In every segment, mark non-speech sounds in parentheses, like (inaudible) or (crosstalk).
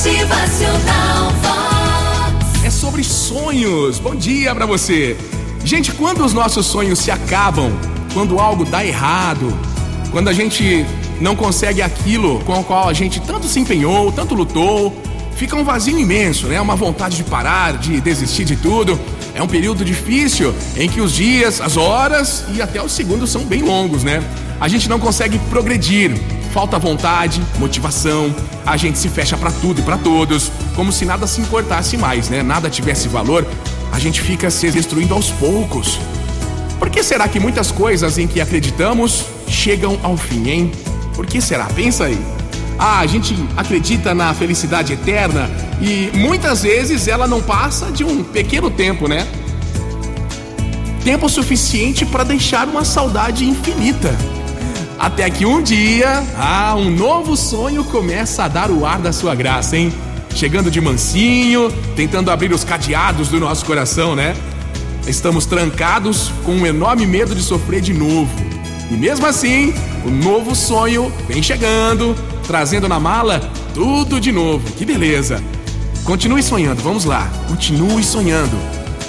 Motivacional Vox. É sobre sonhos. Bom dia pra você. Gente, quando os nossos sonhos se acabam, quando algo dá errado, quando a gente não consegue aquilo com o qual a gente tanto se empenhou, tanto lutou, fica um vazio imenso, né? Uma vontade de parar, de desistir de tudo. É um período difícil em que os dias, as horas e até os segundos são bem longos, né? A gente não consegue progredir, falta vontade, motivação, a gente se fecha para tudo e para todos, como se nada se importasse mais, né? Nada tivesse valor, a gente fica se destruindo aos poucos. Por que será que muitas coisas em que acreditamos chegam ao fim, hein? Por que será? Pensa aí. Ah, a gente acredita na felicidade eterna e muitas vezes ela não passa de um pequeno tempo, né? Tempo suficiente para deixar uma saudade infinita. Até que um dia, ah, um novo sonho começa a dar o ar da sua graça, hein? Chegando de mansinho, tentando abrir os cadeados do nosso coração, né? Estamos trancados com um enorme medo de sofrer de novo. E mesmo assim, o novo sonho vem chegando, trazendo na mala tudo de novo. Que beleza! Continue sonhando, vamos lá. Continue sonhando.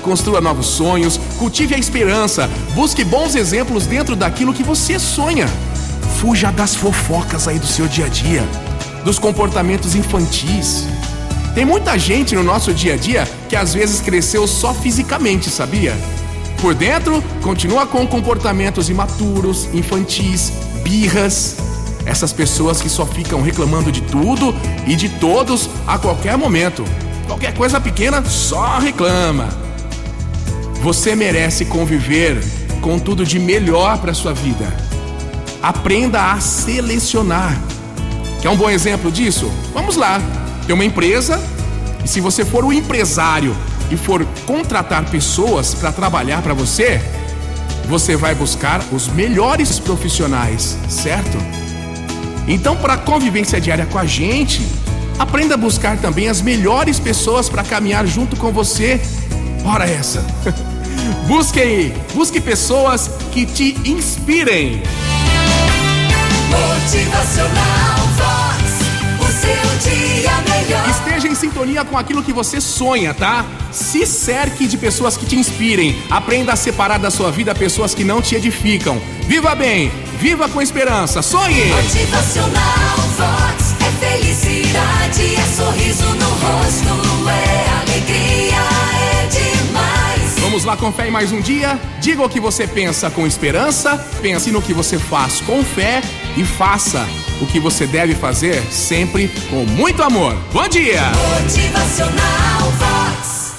Construa novos sonhos, cultive a esperança, busque bons exemplos dentro daquilo que você sonha. Fuja das fofocas aí do seu dia a dia, dos comportamentos infantis. Tem muita gente no nosso dia a dia que às vezes cresceu só fisicamente, sabia? Por dentro, continua com comportamentos imaturos, infantis, birras. Essas pessoas que só ficam reclamando de tudo e de todos a qualquer momento. Qualquer coisa pequena, só reclama. Você merece conviver com tudo de melhor para sua vida. Aprenda a selecionar. Quer um bom exemplo disso? Vamos lá. Tem uma empresa e se você for o empresário e for contratar pessoas para trabalhar para você, você vai buscar os melhores profissionais, certo? Então, para a convivência diária com a gente, aprenda a buscar também as melhores pessoas para caminhar junto com você. Ora essa. (laughs) busque aí, busque pessoas que te inspirem. Motivacional Vox. O seu dia melhor. Esteja em sintonia com aquilo que você sonha, tá? Se cerque de pessoas que te inspirem. Aprenda a separar da sua vida pessoas que não te edificam. Viva bem, viva com esperança, sonhe! Motivacional Vox. É felicidade, é sorriso no rosto, lá com fé em mais um dia. Diga o que você pensa com esperança, pense no que você faz com fé e faça o que você deve fazer sempre com muito amor. Bom dia! Motivacional